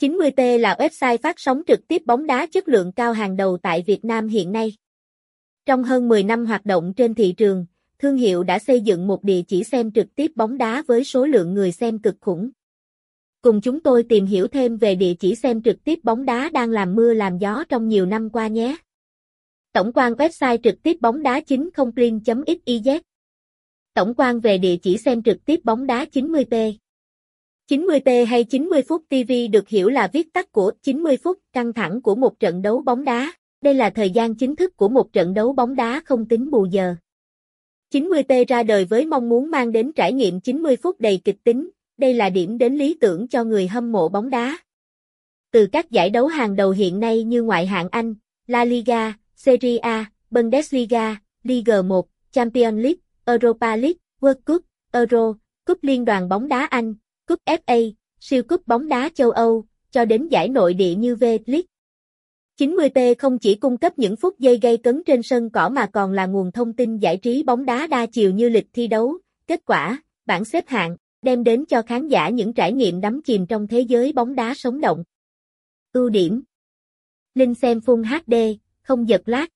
90T là website phát sóng trực tiếp bóng đá chất lượng cao hàng đầu tại Việt Nam hiện nay. Trong hơn 10 năm hoạt động trên thị trường, thương hiệu đã xây dựng một địa chỉ xem trực tiếp bóng đá với số lượng người xem cực khủng. Cùng chúng tôi tìm hiểu thêm về địa chỉ xem trực tiếp bóng đá đang làm mưa làm gió trong nhiều năm qua nhé. Tổng quan website trực tiếp bóng đá chính không xyz Tổng quan về địa chỉ xem trực tiếp bóng đá 90p. 90p hay 90 phút TV được hiểu là viết tắt của 90 phút căng thẳng của một trận đấu bóng đá. Đây là thời gian chính thức của một trận đấu bóng đá không tính bù giờ. 90p ra đời với mong muốn mang đến trải nghiệm 90 phút đầy kịch tính, đây là điểm đến lý tưởng cho người hâm mộ bóng đá. Từ các giải đấu hàng đầu hiện nay như ngoại hạng Anh, La Liga, Serie A, Bundesliga, Liga 1, Champions League, Europa League, World Cup, Euro, Cúp Liên đoàn bóng đá Anh, Cúp FA, siêu cúp bóng đá châu Âu, cho đến giải nội địa như V-League. 90T không chỉ cung cấp những phút giây gây cấn trên sân cỏ mà còn là nguồn thông tin giải trí bóng đá đa chiều như lịch thi đấu, kết quả, bảng xếp hạng, đem đến cho khán giả những trải nghiệm đắm chìm trong thế giới bóng đá sống động. Ưu điểm Linh xem Full HD, không giật lát.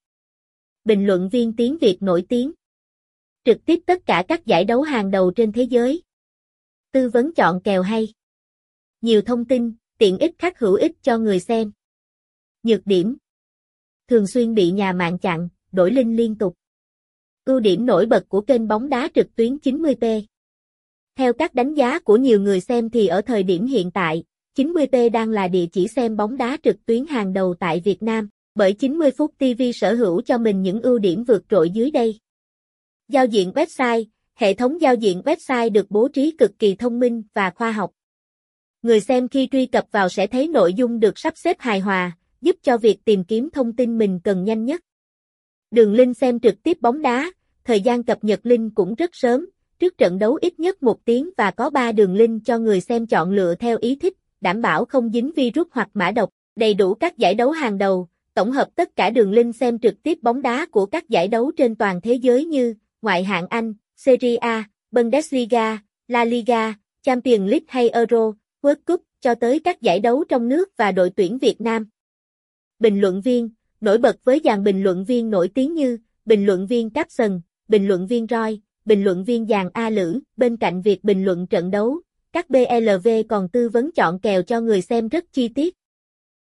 Bình luận viên tiếng Việt nổi tiếng. Trực tiếp tất cả các giải đấu hàng đầu trên thế giới. Tư vấn chọn kèo hay. Nhiều thông tin, tiện ích khác hữu ích cho người xem. Nhược điểm. Thường xuyên bị nhà mạng chặn, đổi link liên tục. Ưu điểm nổi bật của kênh bóng đá trực tuyến 90p. Theo các đánh giá của nhiều người xem thì ở thời điểm hiện tại, 90p đang là địa chỉ xem bóng đá trực tuyến hàng đầu tại Việt Nam, bởi 90 phút TV sở hữu cho mình những ưu điểm vượt trội dưới đây. Giao diện website, hệ thống giao diện website được bố trí cực kỳ thông minh và khoa học. Người xem khi truy cập vào sẽ thấy nội dung được sắp xếp hài hòa, giúp cho việc tìm kiếm thông tin mình cần nhanh nhất. Đường link xem trực tiếp bóng đá, thời gian cập nhật link cũng rất sớm, trước trận đấu ít nhất một tiếng và có 3 đường link cho người xem chọn lựa theo ý thích, đảm bảo không dính virus hoặc mã độc, đầy đủ các giải đấu hàng đầu, tổng hợp tất cả đường link xem trực tiếp bóng đá của các giải đấu trên toàn thế giới như ngoại hạng Anh, Serie A, Bundesliga, La Liga, Champions League hay Euro, World Cup, cho tới các giải đấu trong nước và đội tuyển Việt Nam. Bình luận viên, nổi bật với dàn bình luận viên nổi tiếng như bình luận viên Capson, bình luận viên Roy, bình luận viên dàn A Lữ, bên cạnh việc bình luận trận đấu, các BLV còn tư vấn chọn kèo cho người xem rất chi tiết.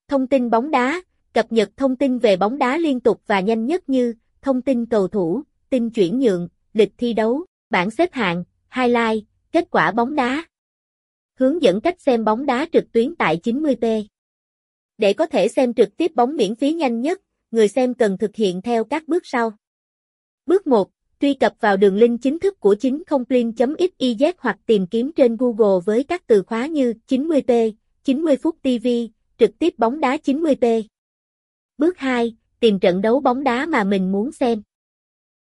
Thông tin bóng đá, cập nhật thông tin về bóng đá liên tục và nhanh nhất như thông tin cầu thủ, tin chuyển nhượng, lịch thi đấu, bảng xếp hạng, highlight, kết quả bóng đá. Hướng dẫn cách xem bóng đá trực tuyến tại 90p. Để có thể xem trực tiếp bóng miễn phí nhanh nhất, người xem cần thực hiện theo các bước sau. Bước 1. Truy cập vào đường link chính thức của 90plin.xyz hoặc tìm kiếm trên Google với các từ khóa như 90p, 90 phút TV, trực tiếp bóng đá 90p. Bước 2. Tìm trận đấu bóng đá mà mình muốn xem.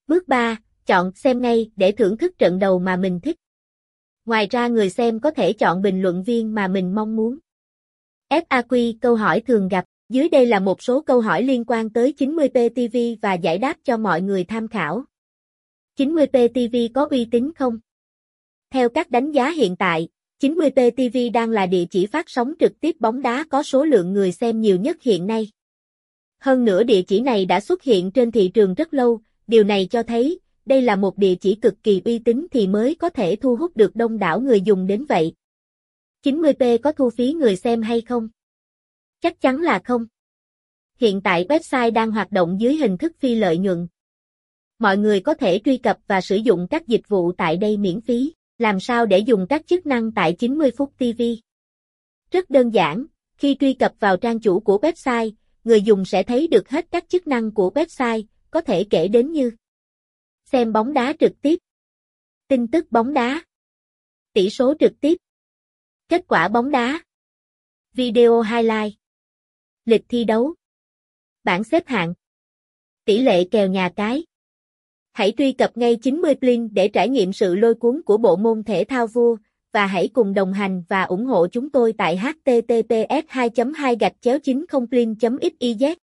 Bước 3. Chọn xem ngay để thưởng thức trận đầu mà mình thích. Ngoài ra người xem có thể chọn bình luận viên mà mình mong muốn. FAQ câu hỏi thường gặp, dưới đây là một số câu hỏi liên quan tới 90p TV và giải đáp cho mọi người tham khảo. 90p TV có uy tín không? Theo các đánh giá hiện tại, 90p TV đang là địa chỉ phát sóng trực tiếp bóng đá có số lượng người xem nhiều nhất hiện nay. Hơn nữa địa chỉ này đã xuất hiện trên thị trường rất lâu, điều này cho thấy, đây là một địa chỉ cực kỳ uy tín thì mới có thể thu hút được đông đảo người dùng đến vậy. 90p có thu phí người xem hay không? Chắc chắn là không. Hiện tại website đang hoạt động dưới hình thức phi lợi nhuận. Mọi người có thể truy cập và sử dụng các dịch vụ tại đây miễn phí. Làm sao để dùng các chức năng tại 90 phút TV? Rất đơn giản, khi truy cập vào trang chủ của website, người dùng sẽ thấy được hết các chức năng của website, có thể kể đến như xem bóng đá trực tiếp, tin tức bóng đá, tỷ số trực tiếp, kết quả bóng đá, video highlight, lịch thi đấu, bảng xếp hạng, tỷ lệ kèo nhà cái. Hãy truy cập ngay 90 Plin để trải nghiệm sự lôi cuốn của bộ môn thể thao vua và hãy cùng đồng hành và ủng hộ chúng tôi tại https 2 2 gạch chéo 90 plin xyz.